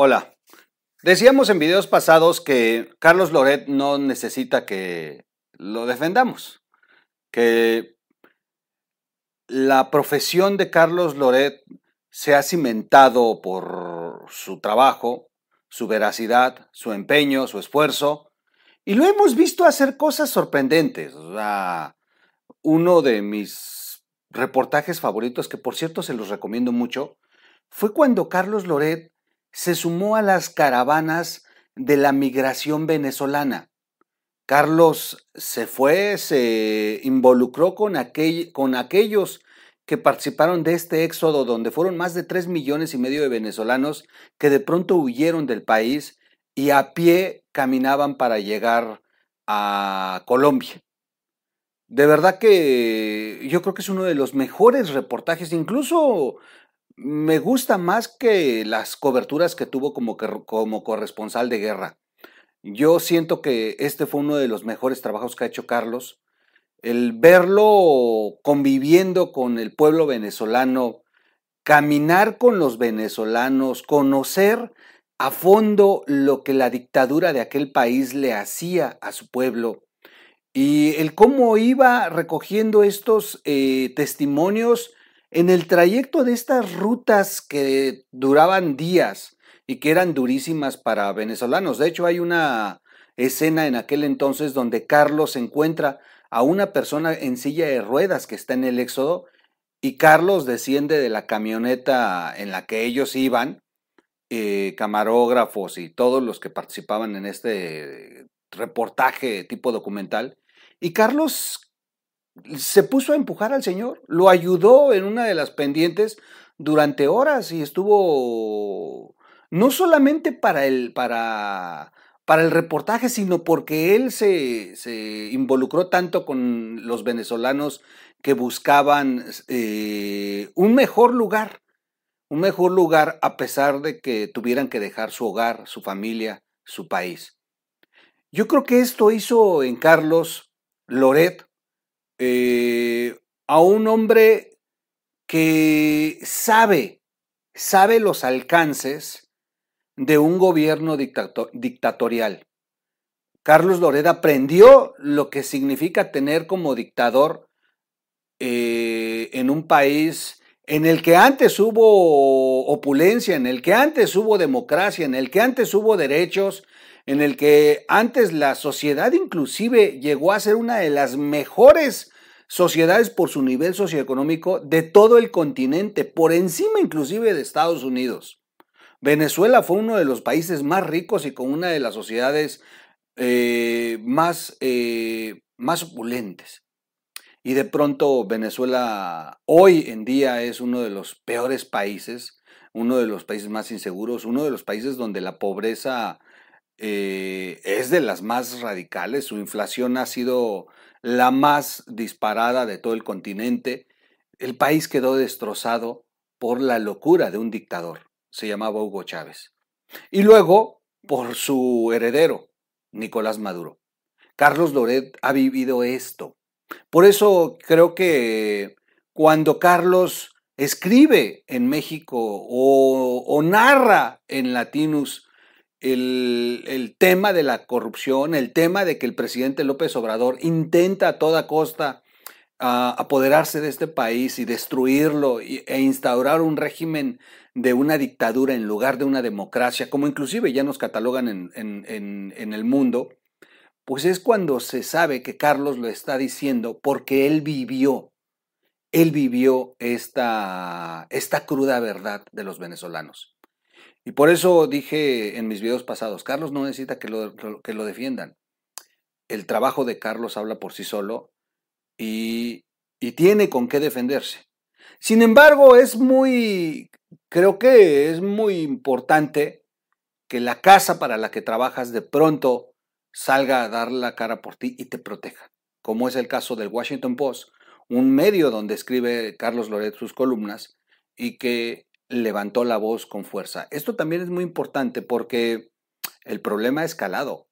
Hola. Decíamos en videos pasados que Carlos Loret no necesita que lo defendamos, que la profesión de Carlos Loret se ha cimentado por su trabajo, su veracidad, su empeño, su esfuerzo, y lo hemos visto hacer cosas sorprendentes. uno de mis reportajes favoritos, que por cierto se los recomiendo mucho, fue cuando Carlos Loret se sumó a las caravanas de la migración venezolana. Carlos se fue, se involucró con, aquellos que participaron de este éxodo donde fueron más de tres millones y medio de venezolanos que de pronto huyeron del país y a pie caminaban para llegar a Colombia. De verdad que yo creo que es uno de los mejores reportajes, incluso me gusta más que las coberturas que tuvo como, como corresponsal de guerra. Yo siento que este fue uno de los mejores trabajos que ha hecho Carlos. El verlo conviviendo con el pueblo venezolano, caminar con los venezolanos, conocer a fondo lo que la dictadura de aquel país le hacía a su pueblo y el cómo iba recogiendo estos eh, testimonios en el trayecto de estas rutas que duraban días y que eran durísimas para venezolanos, de hecho hay una escena en aquel entonces donde Carlos encuentra a una persona en silla de ruedas que está en el éxodo y Carlos desciende de la camioneta en la que ellos iban, eh, camarógrafos y todos los que participaban en este reportaje tipo documental, y Carlos se puso a empujar al Señor, lo ayudó en una de las pendientes durante horas y estuvo no solamente para el, para, para el reportaje, sino porque él se, se, involucró tanto con los venezolanos que buscaban eh, un mejor lugar, un mejor lugar a pesar de que tuvieran que dejar su hogar, su familia, su país. Yo creo que esto hizo en Carlos Loret eh, a un hombre que sabe, sabe los alcances de un gobierno dictatorial. Carlos Loret aprendió lo que significa tener como dictador eh, en un país en el que antes hubo opulencia, en el que antes hubo democracia, en el que antes hubo derechos, en el que antes la sociedad inclusive llegó a ser una de las mejores sociedades por su nivel socioeconómico de todo el continente, por encima inclusive de Estados Unidos. Venezuela fue uno de los países más ricos y con una de las sociedades eh, más, eh, más opulentes. Y de pronto Venezuela hoy en día es uno de los peores países, uno de los países más inseguros, uno de los países donde la pobreza eh, es de las más radicales, su inflación ha sido la más disparada de todo el continente. El país quedó destrozado por la locura de un dictador, se llamaba Hugo Chávez. Y luego por su heredero, Nicolás Maduro. Carlos Loret ha vivido esto. Por eso creo que cuando Carlos escribe en México o, narra en Latinus el, tema de la corrupción, el tema de que el presidente López Obrador intenta a toda costa ah, apoderarse de este país y destruirlo e instaurar un régimen de una dictadura en lugar de una democracia, como inclusive ya nos catalogan en, en el mundo, pues es cuando se sabe que Carlos lo está diciendo porque él vivió, él vivió esta, esta cruda verdad de los venezolanos. Y por eso dije en mis videos pasados, Carlos no necesita que lo, que lo defiendan. El trabajo de Carlos habla por sí solo y, y tiene con qué defenderse. Sin embargo, es muy, creo que es muy importante que la casa para la que trabajas de pronto salga a dar la cara por ti y te proteja, como es el caso del Washington Post, un medio donde escribe Carlos Loret sus columnas y que levantó la voz con fuerza. Esto también es muy importante porque el problema ha escalado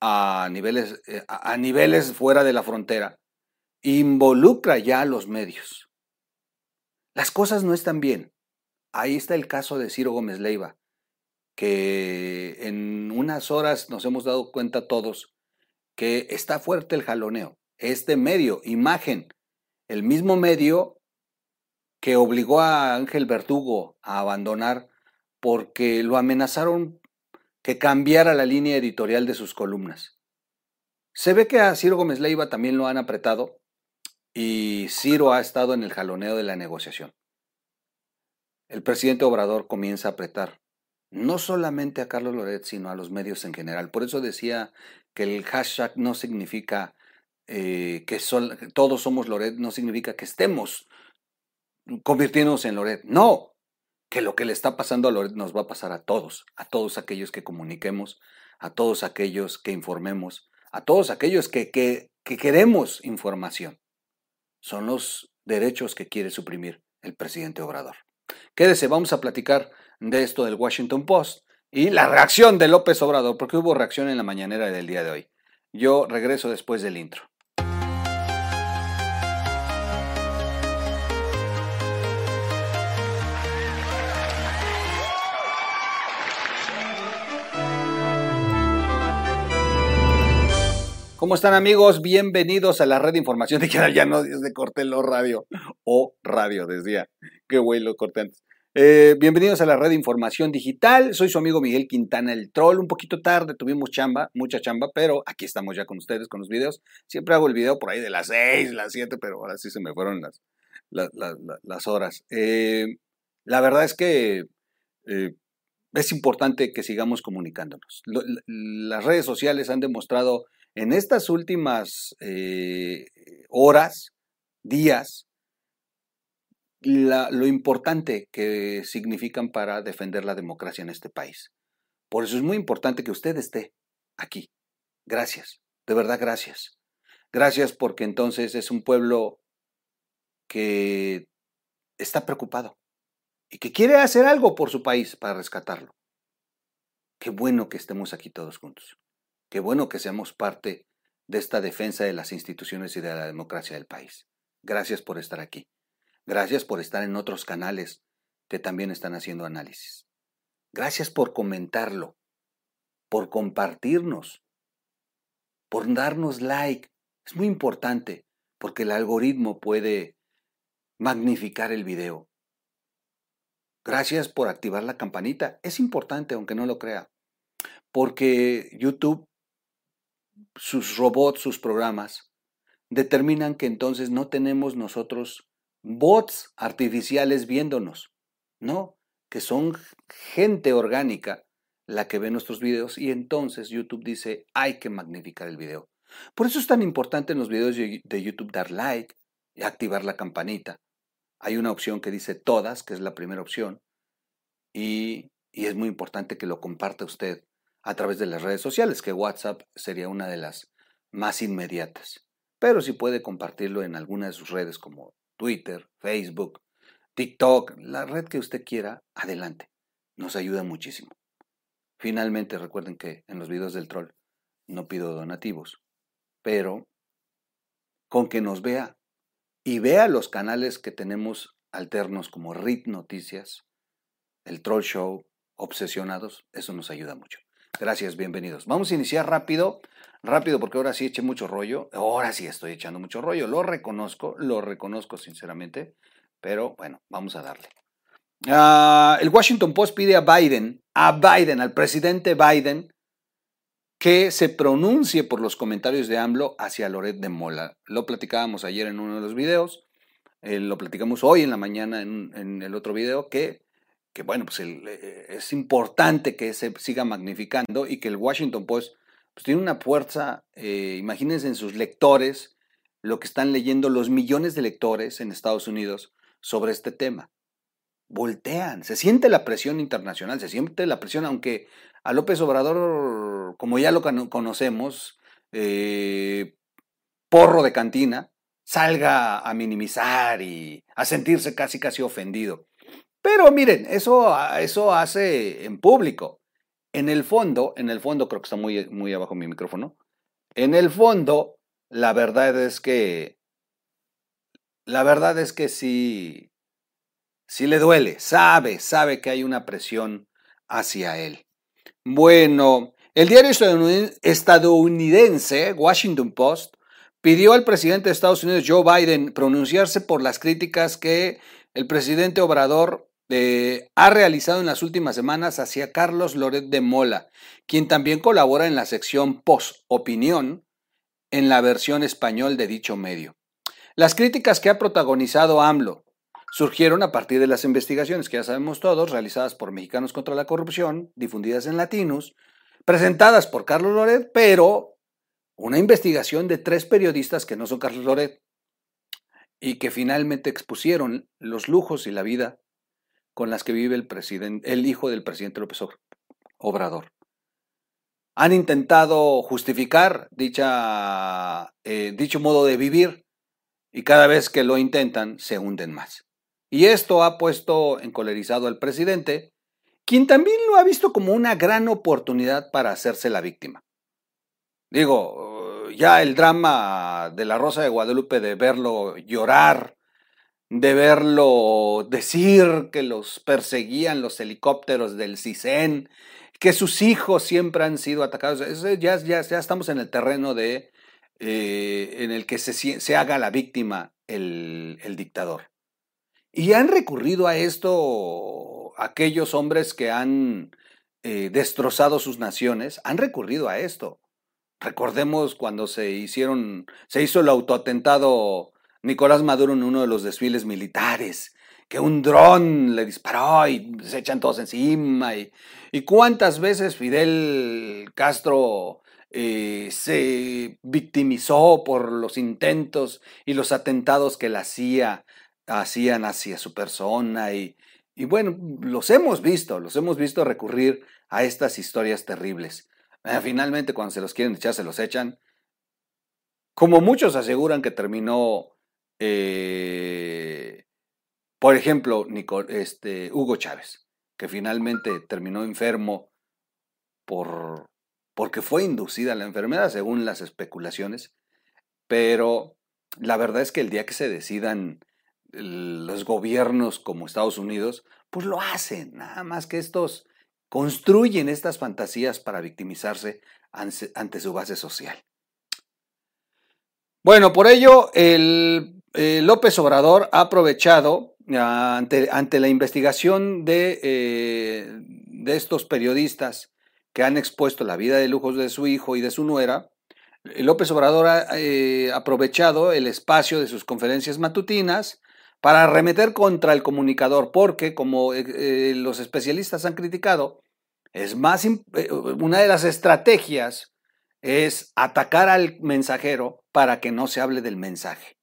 a niveles, eh, a niveles fuera de la frontera. Involucra ya a los medios. Las cosas no están bien. Ahí está el caso de Ciro Gómez Leiva. que en unas horas nos hemos dado cuenta todos que está fuerte el jaloneo. Este medio, imagen, el mismo medio que obligó a Ángel Verdugo a abandonar porque lo amenazaron que cambiara la línea editorial de sus columnas. Se ve que a Ciro Gómez Leiva también lo han apretado y Ciro ha estado en el jaloneo de la negociación. El presidente Obrador comienza a apretar no solamente a Carlos Loret, sino a los medios en general. Por eso decía que el hashtag no significa eh, que todos somos Loret, no significa que estemos convirtiéndonos en Loret. No, que lo que le está pasando a Loret nos va a pasar a todos, a todos aquellos que comuniquemos, a todos aquellos que informemos, a todos aquellos que, que queremos información. Son los derechos que quiere suprimir el presidente Obrador. Quédese, vamos a platicar de esto del Washington Post y la reacción de López Obrador, porque hubo reacción en la mañanera del día de hoy. Yo regreso después del intro. ¿Cómo están amigos? Bienvenidos a la red de información de ya no de corté lo radio o radio, decía. Qué güey lo corté antes. Eh, bienvenidos a la red de información digital. Soy su amigo Miguel Quintana, el troll. Un poquito tarde, tuvimos chamba, mucha chamba, pero aquí estamos ya con ustedes con los videos. Siempre hago el video por ahí de las 6, las 7, pero ahora sí se me fueron las, las, horas. Eh, la verdad es que eh, es importante que sigamos comunicándonos. las redes sociales han demostrado en estas últimas eh, horas, días, lo importante que significan para defender la democracia en este país. Por eso es muy importante que usted esté aquí. Gracias, de verdad gracias. Gracias porque entonces es un pueblo que está preocupado y que quiere hacer algo por su país para rescatarlo. Qué bueno que estemos aquí todos juntos. Qué bueno que seamos parte de esta defensa de las instituciones y de la democracia del país. Gracias por estar aquí. Gracias por estar en otros canales que también están haciendo análisis. Gracias por comentarlo, por compartirnos, por darnos like. Es muy importante porque el algoritmo puede magnificar el video. Gracias por activar la campanita. Es importante, aunque no lo crea, porque YouTube sus robots, sus programas, determinan que entonces no tenemos nosotros bots artificiales viéndonos, no, que son gente orgánica la que ve nuestros videos y entonces YouTube dice hay que magnificar el video. Por eso es tan importante en los videos de YouTube dar like y activar la campanita. Hay una opción que dice todas, que es la primera opción, y, y es muy importante que lo comparta usted a través de las redes sociales, que WhatsApp sería una de las más inmediatas. Pero si puede compartirlo en alguna de sus redes como Twitter, Facebook, TikTok, la red que usted quiera, adelante. Nos ayuda muchísimo. Finalmente, recuerden que en los videos del troll no pido donativos, pero con que nos vea y vea los canales que tenemos alternos como RIT Noticias, el Troll Show, Obsesionados, eso nos ayuda mucho. Gracias, bienvenidos. Vamos a iniciar rápido, rápido porque ahora sí eché mucho rollo. Ahora sí estoy echando mucho rollo, lo reconozco, lo reconozco sinceramente, pero bueno, vamos a darle. Ah, el Washington Post pide a Biden, a Biden, al presidente Biden, que se pronuncie por los comentarios de AMLO hacia Loret de Mola. Lo platicábamos ayer en uno de los videos, eh, lo platicamos hoy en la mañana en, en el otro video, que que bueno, pues eh, es importante que se siga magnificando y que el Washington Post pues, tiene una fuerza, eh, imagínense en sus lectores, lo que están leyendo los millones de lectores en Estados Unidos sobre este tema. Voltean, se siente la presión internacional, se siente la presión, aunque a López Obrador, como ya lo conocemos, eh, porro de cantina, salga a minimizar y a sentirse casi casi ofendido. Pero miren, eso, eso hace en público. En el fondo, en el fondo, creo que está muy, muy abajo mi micrófono. En el fondo, la verdad es que, la verdad es que sí, sí le duele, sabe, sabe que hay una presión hacia él. Bueno, el diario estadounidense Washington Post pidió al presidente de Estados Unidos, Joe Biden, pronunciarse por las críticas que el presidente Obrador eh, ha realizado en las últimas semanas hacia Carlos Loret de Mola, quien también colabora en la sección Post Opinión en la versión español de dicho medio. Las críticas que ha protagonizado AMLO surgieron a partir de las investigaciones que ya sabemos todos, realizadas por Mexicanos contra la Corrupción, difundidas en Latinos, presentadas por Carlos Loret, pero una investigación de tres periodistas que no son Carlos Loret y que finalmente expusieron los lujos y la vida con las que vive el, presidente, el hijo del presidente López Obrador. Han intentado justificar dicha, eh, dicho modo de vivir y cada vez que lo intentan se hunden más. Y esto ha puesto encolerizado al presidente, quien también lo ha visto como una gran oportunidad para hacerse la víctima. Digo, ya el drama de la Rosa de Guadalupe de verlo llorar de verlo decir que los perseguían los helicópteros del CISEN, que sus hijos siempre han sido atacados. ya, ya, estamos en el terreno de, eh, en el que se, haga la víctima el, el, dictador. Y han recurrido a esto aquellos hombres que han eh, destrozado sus naciones, han recurrido a esto. Recordemos cuando se hicieron, se hizo el autoatentado Nicolás Maduro en uno de los desfiles militares, que un dron le disparó y se echan todos encima. Y, cuántas veces Fidel Castro eh, se victimizó por los intentos y los atentados que la hacía, hacían hacia su persona. Y, y bueno, los hemos visto, los hemos visto recurrir a estas historias terribles. Eh, finalmente, cuando se los quieren echar, se los echan. Como muchos aseguran que terminó eh, por ejemplo, este, Hugo Chávez, que finalmente terminó enfermo por, porque fue inducida la enfermedad, según las especulaciones, pero la verdad es que el día que se decidan los gobiernos como Estados Unidos, pues lo hacen, nada más que estos construyen estas fantasías para victimizarse ante su base social. Bueno, por ello, el eh, López Obrador ha aprovechado ah, ante, la investigación de, eh, de, estos periodistas que han expuesto la vida de lujos de su hijo y de su nuera, López Obrador ha eh, aprovechado el espacio de sus conferencias matutinas para arremeter contra el comunicador, porque como los especialistas han criticado, es más una de las estrategias es atacar al mensajero para que no se hable del mensaje.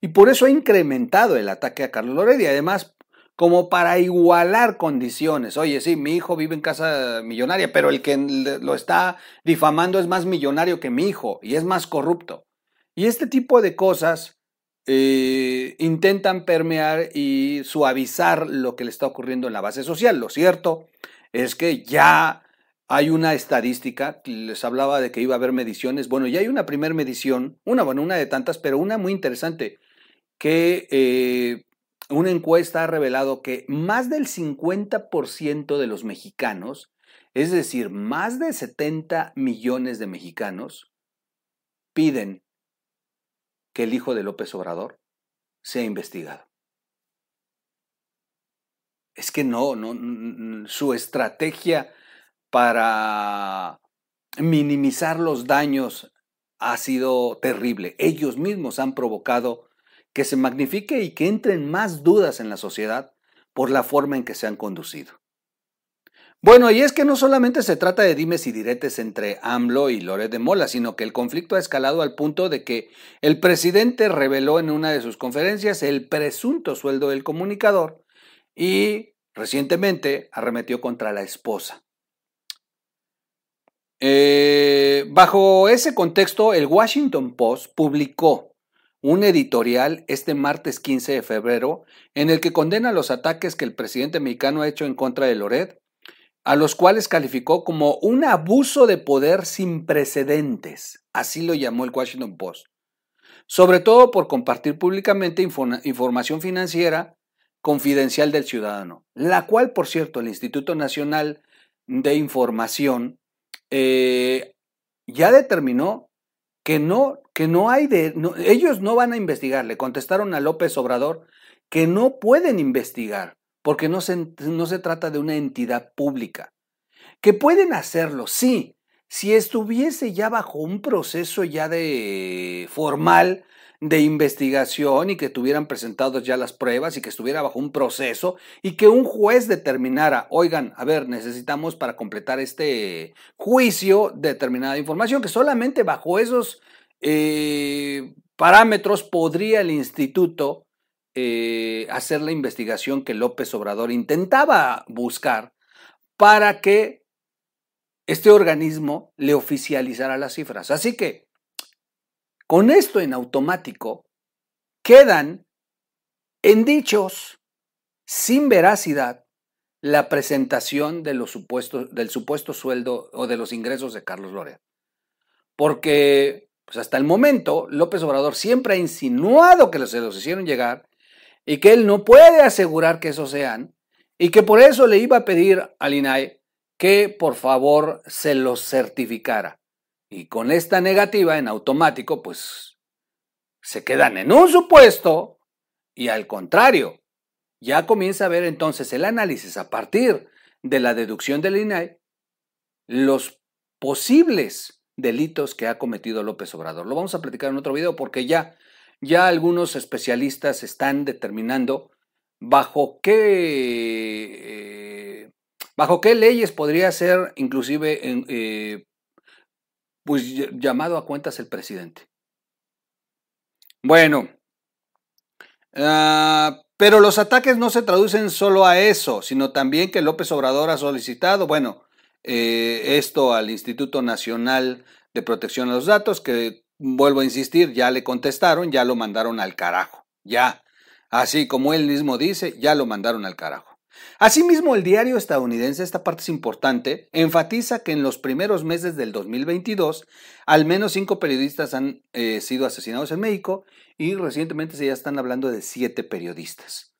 Y por eso ha incrementado el ataque a Carlos Loret y además como para igualar condiciones. Oye, sí, mi hijo vive en casa millonaria, pero el que lo está difamando es más millonario que mi hijo y es más corrupto. Y este tipo de cosas eh, intentan permear y suavizar lo que le está ocurriendo en la base social. Lo cierto es que ya hay una estadística, les hablaba de que iba a haber mediciones. Bueno, ya hay una primera medición, una, bueno, una de tantas, pero una muy interesante que eh, una encuesta ha revelado que más del 50% de los mexicanos, es decir, más de 70 millones de mexicanos, piden que el hijo de López Obrador sea investigado. Es que no, no, su estrategia para minimizar los daños ha sido terrible. Ellos mismos han provocado que se magnifique y que entren más dudas en la sociedad por la forma en que se han conducido. Bueno, y es que no solamente se trata de dimes y diretes entre AMLO y Loret de Mola, sino que el conflicto ha escalado al punto de que el presidente reveló en una de sus conferencias el presunto sueldo del comunicador y recientemente arremetió contra la esposa. Eh, bajo ese contexto, el Washington Post publicó un editorial este martes 15 de febrero en el que condena los ataques que el presidente mexicano ha hecho en contra de Loret, a los cuales calificó como un abuso de poder sin precedentes, así lo llamó el Washington Post, sobre todo por compartir públicamente información financiera confidencial del ciudadano, la cual, por cierto, el Instituto Nacional de Información eh, ya determinó que no, que no hay de, ellos no van a investigar. Le contestaron a López Obrador que no pueden investigar porque no se, no se trata de una entidad pública. Que pueden hacerlo, sí, si estuviese ya bajo un proceso ya de formal de investigación y que tuvieran presentados ya las pruebas y que estuviera bajo un proceso y que un juez determinara, oigan, a ver, necesitamos para completar este juicio determinada información, que solamente bajo esos eh, parámetros podría el instituto eh, hacer la investigación que López Obrador intentaba buscar para que este organismo le oficializara las cifras. Así que con esto en automático, quedan en dichos sin veracidad la presentación de los supuestos, del supuesto sueldo o de los ingresos de Carlos Loret. Porque pues hasta el momento López Obrador siempre ha insinuado que se los hicieron llegar y que él no puede asegurar que esos sean y que por eso le iba a pedir al INAE que por favor se los certificara. Y con esta negativa en automático, pues se quedan en un supuesto y al contrario, ya comienza a ver entonces el análisis a partir de la deducción del INAI los posibles delitos que ha cometido López Obrador. Lo vamos a platicar en otro video porque ya, ya algunos especialistas están determinando bajo qué, eh, bajo qué leyes podría ser inclusive eh, pues llamado a cuentas el presidente. Bueno, ah, pero los ataques no se traducen solo a eso, sino también que López Obrador ha solicitado, bueno, eh, esto al Instituto Nacional de Protección a los Datos, que vuelvo a insistir, ya le contestaron, ya lo mandaron al carajo, ya. Así como él mismo dice, ya lo mandaron al carajo. Asimismo, el diario estadounidense, esta parte es importante, enfatiza que en los primeros meses del 2022, al menos cinco periodistas han eh, sido asesinados en México y recientemente se ya están hablando de siete periodistas.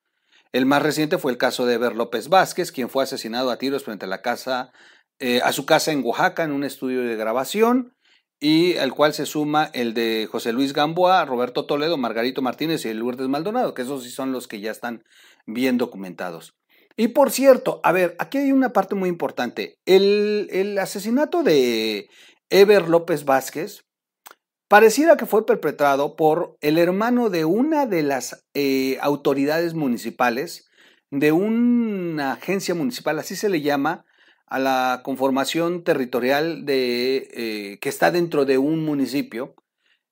El más reciente fue el caso de Eber López Vázquez, quien fue asesinado a tiros frente a, la casa, eh, a su casa en Oaxaca en un estudio de grabación y al cual se suma el de José Luis Gamboa, Roberto Toledo, Margarito Martínez y Lourdes Maldonado, que esos sí son los que ya están bien documentados. Y por cierto, a ver, aquí hay una parte muy importante. El, asesinato de Eber López Vázquez pareciera que fue perpetrado por el hermano de una de las eh, autoridades municipales, de una agencia municipal, así se le llama, a la conformación territorial de, eh, que está dentro de un municipio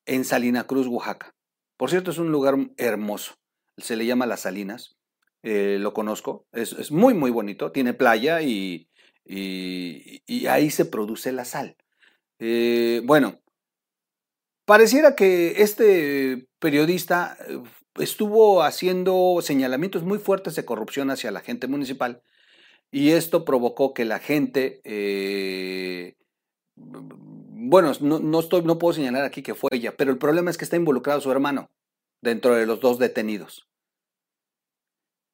en Salina Cruz, Oaxaca. Por cierto, es un lugar hermoso, se le llama Las Salinas. Eh, lo conozco, es, muy, muy bonito, tiene playa y, y, ahí se produce la sal. Eh, bueno, pareciera que este periodista eh, estuvo haciendo señalamientos muy fuertes de corrupción hacia la gente municipal y esto provocó que la gente, bueno, no, no, estoy, no puedo señalar aquí que fue ella, pero el problema es que está involucrado su hermano dentro de los dos detenidos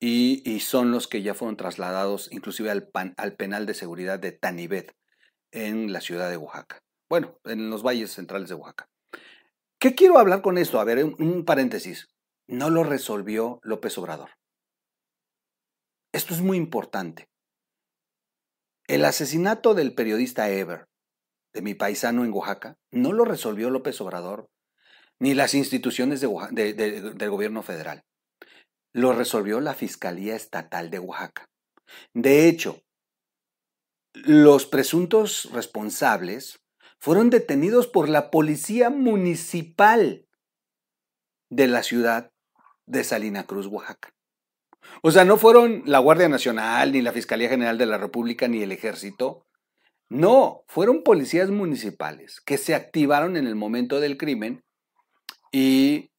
y, son los que ya fueron trasladados inclusive al, al penal de seguridad de Tanibet en la ciudad de Oaxaca. Bueno, en los valles centrales de Oaxaca. ¿Qué quiero hablar con esto? A ver, un, paréntesis. No lo resolvió López Obrador. Esto es muy importante. El asesinato del periodista Ever, de mi paisano en Oaxaca, no lo resolvió López Obrador, ni las instituciones del gobierno federal lo resolvió la Fiscalía Estatal de Oaxaca. De hecho, los presuntos responsables fueron detenidos por la Policía Municipal de la ciudad de Salina Cruz, Oaxaca. O sea, no fueron la Guardia Nacional, ni la Fiscalía General de la República, ni el Ejército. No, fueron policías municipales que se activaron en el momento del crimen y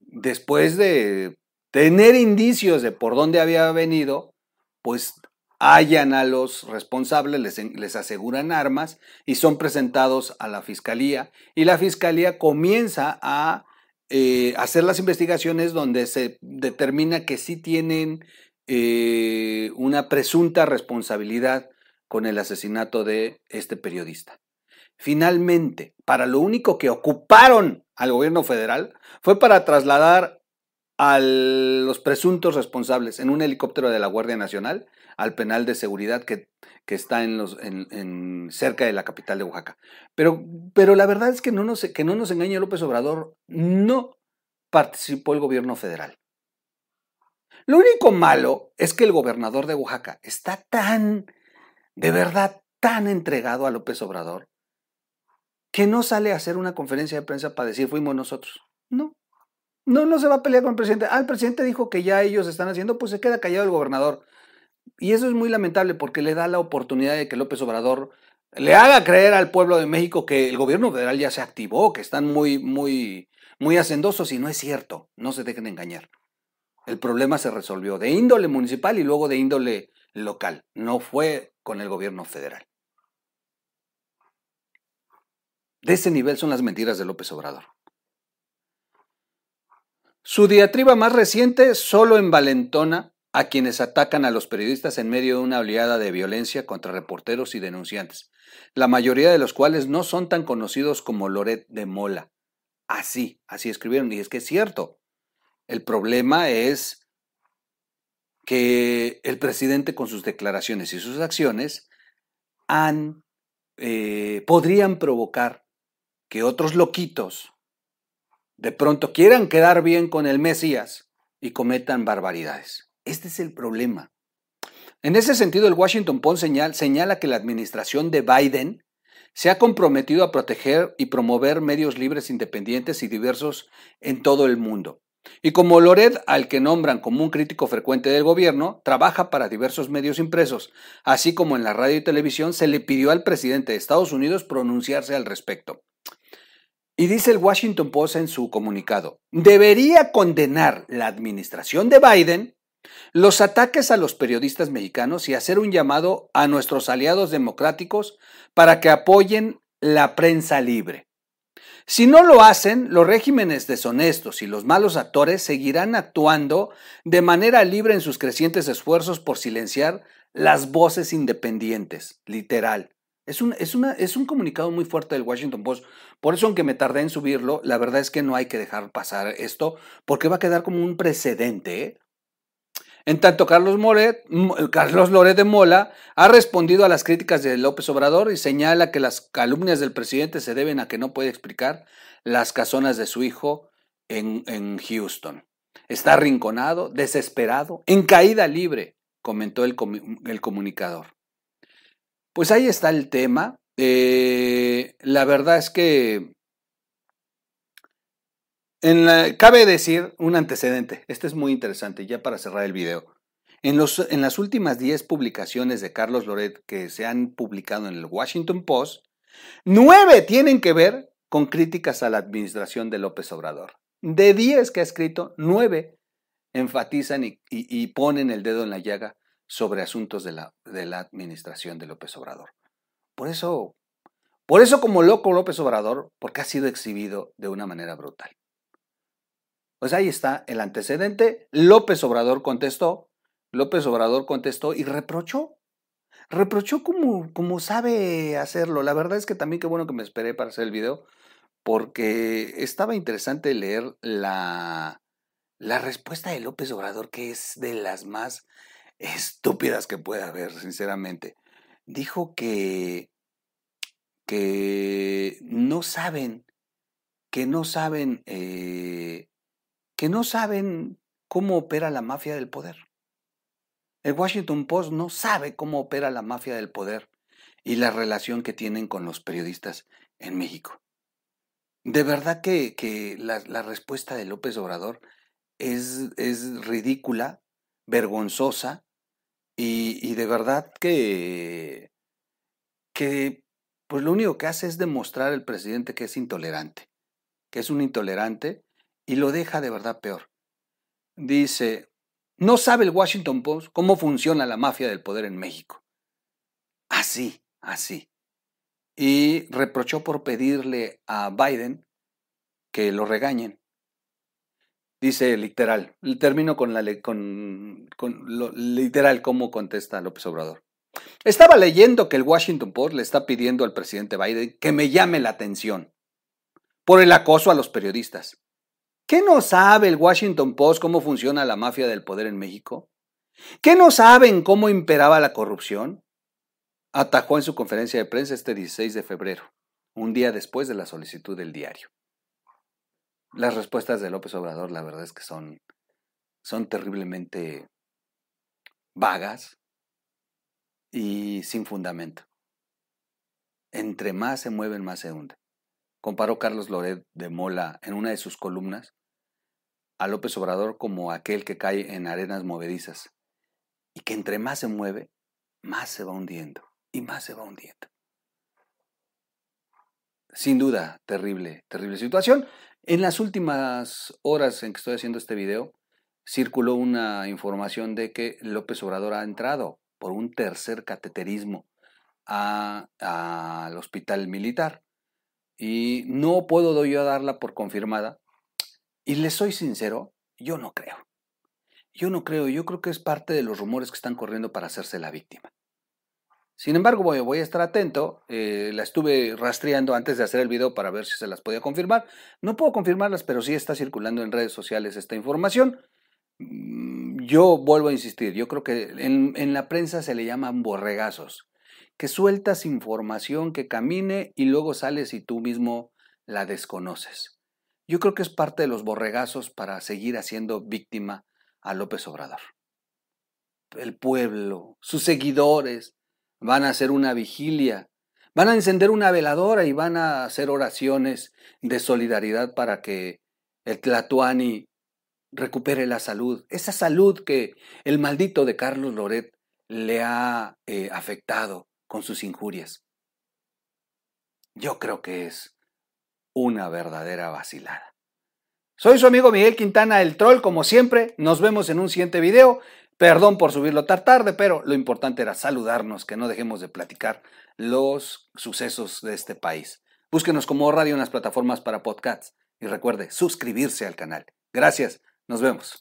después de tener indicios de por dónde había venido, pues hallan a los responsables, les, aseguran armas y son presentados a la fiscalía y la fiscalía comienza a eh, hacer las investigaciones donde se determina que sí tienen eh, una presunta responsabilidad con el asesinato de este periodista. Finalmente, para lo único que ocuparon al gobierno federal fue para trasladar a los presuntos responsables en un helicóptero de la Guardia Nacional al penal de seguridad que, que está en los, en, cerca de la capital de Oaxaca. Pero, pero la verdad es que no, nos, que no nos engañe López Obrador, no participó el gobierno federal. Lo único malo es que el gobernador de Oaxaca está tan, de verdad, tan entregado a López Obrador, que no sale a hacer una conferencia de prensa para decir fuimos nosotros. No, no, no se va a pelear con el presidente. Ah, el presidente dijo que ya ellos están haciendo, pues se queda callado el gobernador. Y eso es muy lamentable porque le da la oportunidad de que López Obrador le haga creer al pueblo de México que el gobierno federal ya se activó, que están muy, muy, muy hacendosos y no es cierto. No se dejen engañar. El problema se resolvió de índole municipal y luego de índole local. No fue con el gobierno federal. De ese nivel son las mentiras de López Obrador. Su diatriba más reciente solo envalentona a quienes atacan a los periodistas en medio de una oleada de violencia contra reporteros y denunciantes, la mayoría de los cuales no son tan conocidos como Loret de Mola. Así, así escribieron, y es que es cierto. El problema es que el presidente con sus declaraciones y sus acciones han, eh, podrían provocar que otros loquitos de pronto quieran quedar bien con el Mesías y cometan barbaridades. Este es el problema. En ese sentido, el Washington Post señala que la administración de Biden se ha comprometido a proteger y promover medios libres, independientes y diversos en todo el mundo. Y como Lored, al que nombran como un crítico frecuente del gobierno, trabaja para diversos medios impresos, así como en la radio y televisión, se le pidió al presidente de Estados Unidos pronunciarse al respecto. Y dice el Washington Post en su comunicado, debería condenar la administración de Biden los ataques a los periodistas mexicanos y hacer un llamado a nuestros aliados democráticos para que apoyen la prensa libre. Si no lo hacen, los regímenes deshonestos y los malos actores seguirán actuando de manera libre en sus crecientes esfuerzos por silenciar las voces independientes, literal. Es un, es, es un comunicado muy fuerte del Washington Post. Por eso, aunque me tardé en subirlo, la verdad es que no hay que dejar pasar esto, porque va a quedar como un precedente. ¿eh? En tanto, Carlos, Moret, Carlos Loret de Mola ha respondido a las críticas de López Obrador y señala que las calumnias del presidente se deben a que no puede explicar las casonas de su hijo en, en Houston. Está arrinconado, desesperado, en caída libre, comentó el, el comunicador. Pues ahí está el tema. Eh, la verdad es que en cabe decir un antecedente. Este es muy interesante, ya para cerrar el video. En, los, en las últimas 10 publicaciones de Carlos Loret que se han publicado en el Washington Post, nueve tienen que ver con críticas a la administración de López Obrador. De 10 que ha escrito, nueve enfatizan y, y ponen el dedo en la llaga sobre asuntos de la, de la administración de López Obrador. Por eso, por eso como loco López Obrador, porque ha sido exhibido de una manera brutal. Pues ahí está el antecedente. López Obrador contestó, López Obrador contestó y reprochó. Reprochó como, como sabe hacerlo. La verdad es que también qué bueno que me esperé para hacer el video, porque estaba interesante leer la, la respuesta de López Obrador, que es de las más estúpidas que pueda haber, sinceramente. Dijo que, que no saben, que no saben, eh, que no saben cómo opera la mafia del poder. El Washington Post no sabe cómo opera la mafia del poder y la relación que tienen con los periodistas en México. De verdad que, la, la, respuesta de López Obrador es, es ridícula, vergonzosa y, de verdad que, que, pues lo único que hace es demostrar al presidente que es intolerante, que es un intolerante y lo deja de verdad peor. Dice, no sabe el Washington Post cómo funciona la mafia del poder en México. Así, así. Y reprochó por pedirle a Biden que lo regañen. Dice literal, termino con, la, con, con lo literal cómo contesta López Obrador. Estaba leyendo que el Washington Post le está pidiendo al presidente Biden que me llame la atención por el acoso a los periodistas. ¿Qué no sabe el Washington Post cómo funciona la mafia del poder en México? ¿Qué no saben cómo imperaba la corrupción? Atajó en su conferencia de prensa este 16 de febrero, un día después de la solicitud del diario. Las respuestas de López Obrador, la verdad es que son, son terriblemente vagas y sin fundamento. Entre más se mueven, más se hunde. Comparó Carlos Loret de Mola en una de sus columnas a López Obrador como aquel que cae en arenas movedizas y que entre más se mueve, más se va hundiendo y más se va hundiendo. Sin duda, terrible, terrible situación. En las últimas horas en que estoy haciendo este video, circuló una información de que López Obrador ha entrado por un tercer cateterismo al hospital militar. Y no puedo yo darla por confirmada. Y le soy sincero, yo no creo. Yo no creo, yo creo que es parte de los rumores que están corriendo para hacerse la víctima. Sin embargo, voy, a estar atento. Eh, la estuve rastreando antes de hacer el video para ver si se las podía confirmar. No puedo confirmarlas, pero sí está circulando en redes sociales esta información. Mm, yo vuelvo a insistir, yo creo que en, en la prensa se le llaman borregazos, que sueltas información que camine y luego sales y tú mismo la desconoces. Yo creo que es parte de los borregazos para seguir haciendo víctima a López Obrador. El pueblo, sus seguidores, van a hacer una vigilia, van a encender una veladora y van a hacer oraciones de solidaridad para que el Tlatuani recupere la salud, esa salud que el maldito de Carlos Loret le ha eh, afectado con sus injurias. Yo creo que es una verdadera vacilada. Soy su amigo Miguel Quintana, el troll, como siempre. Nos vemos en un siguiente video. Perdón por subirlo tan tarde, pero lo importante era saludarnos, que no dejemos de platicar los sucesos de este país. Búsquenos como radio en las plataformas para podcasts y recuerde suscribirse al canal. Gracias, nos vemos.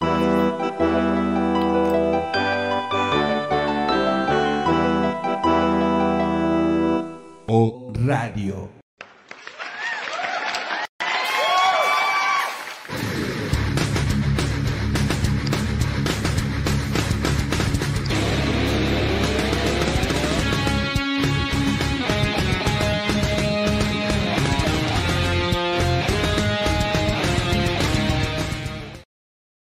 O Radio.